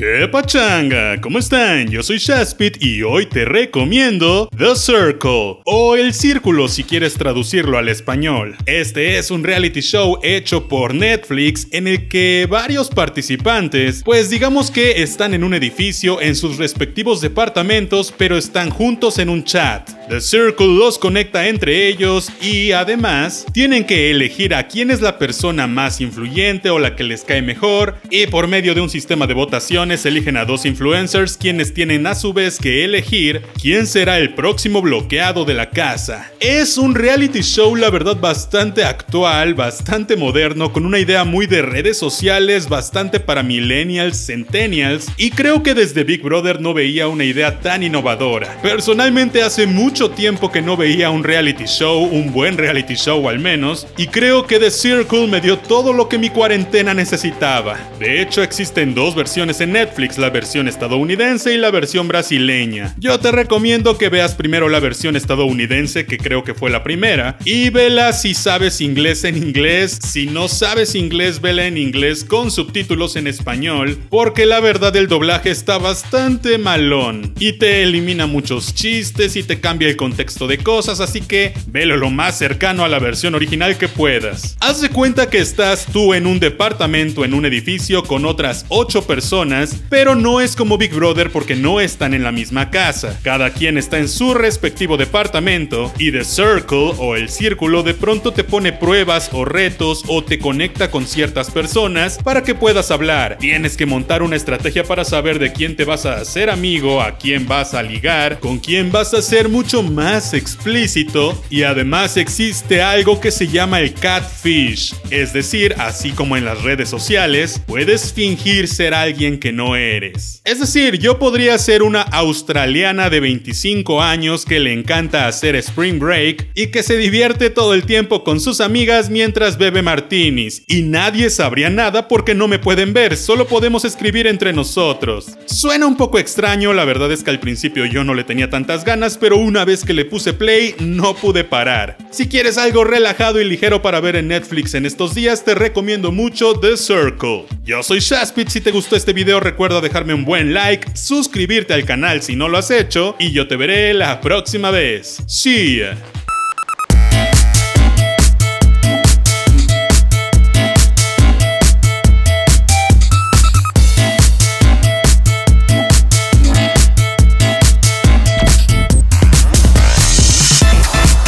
¿Qué pachanga? ¿Cómo están? Yo soy Shaspit y hoy te recomiendo The Circle o El Círculo si quieres traducirlo al español. Este es un reality show hecho por Netflix en el que varios participantes, pues digamos que están en un edificio en sus respectivos departamentos, pero están juntos en un chat. The Circle los conecta entre ellos y además tienen que elegir a quién es la persona más influyente o la que les cae mejor y por medio de un sistema de votación eligen a dos influencers quienes tienen a su vez que elegir quién será el próximo bloqueado de la casa. Es un reality show la verdad bastante actual, bastante moderno, con una idea muy de redes sociales, bastante para millennials, centennials, y creo que desde Big Brother no veía una idea tan innovadora. Personalmente hace mucho tiempo que no veía un reality show, un buen reality show al menos, y creo que The Circle me dio todo lo que mi cuarentena necesitaba. De hecho existen dos versiones en Netflix, la versión estadounidense y la versión brasileña. Yo te recomiendo que veas primero la versión estadounidense, que creo que fue la primera, y vela si sabes inglés en inglés. Si no sabes inglés, vela en inglés con subtítulos en español, porque la verdad el doblaje está bastante malón y te elimina muchos chistes y te cambia contexto de cosas, así que velo lo más cercano a la versión original que puedas. Haz de cuenta que estás tú en un departamento en un edificio con otras 8 personas pero no es como Big Brother porque no están en la misma casa. Cada quien está en su respectivo departamento y The Circle o el círculo de pronto te pone pruebas o retos o te conecta con ciertas personas para que puedas hablar. Tienes que montar una estrategia para saber de quién te vas a hacer amigo, a quién vas a ligar, con quién vas a ser mucho más explícito y además existe algo que se llama el catfish, es decir, así como en las redes sociales, puedes fingir ser alguien que no eres. Es decir, yo podría ser una australiana de 25 años que le encanta hacer spring break y que se divierte todo el tiempo con sus amigas mientras bebe martinis y nadie sabría nada porque no me pueden ver, solo podemos escribir entre nosotros. Suena un poco extraño, la verdad es que al principio yo no le tenía tantas ganas, pero una vez que le puse play no pude parar. Si quieres algo relajado y ligero para ver en Netflix en estos días, te recomiendo mucho The Circle. Yo soy Shaspit, si te gustó este video recuerda dejarme un buen like, suscribirte al canal si no lo has hecho y yo te veré la próxima vez. See ya.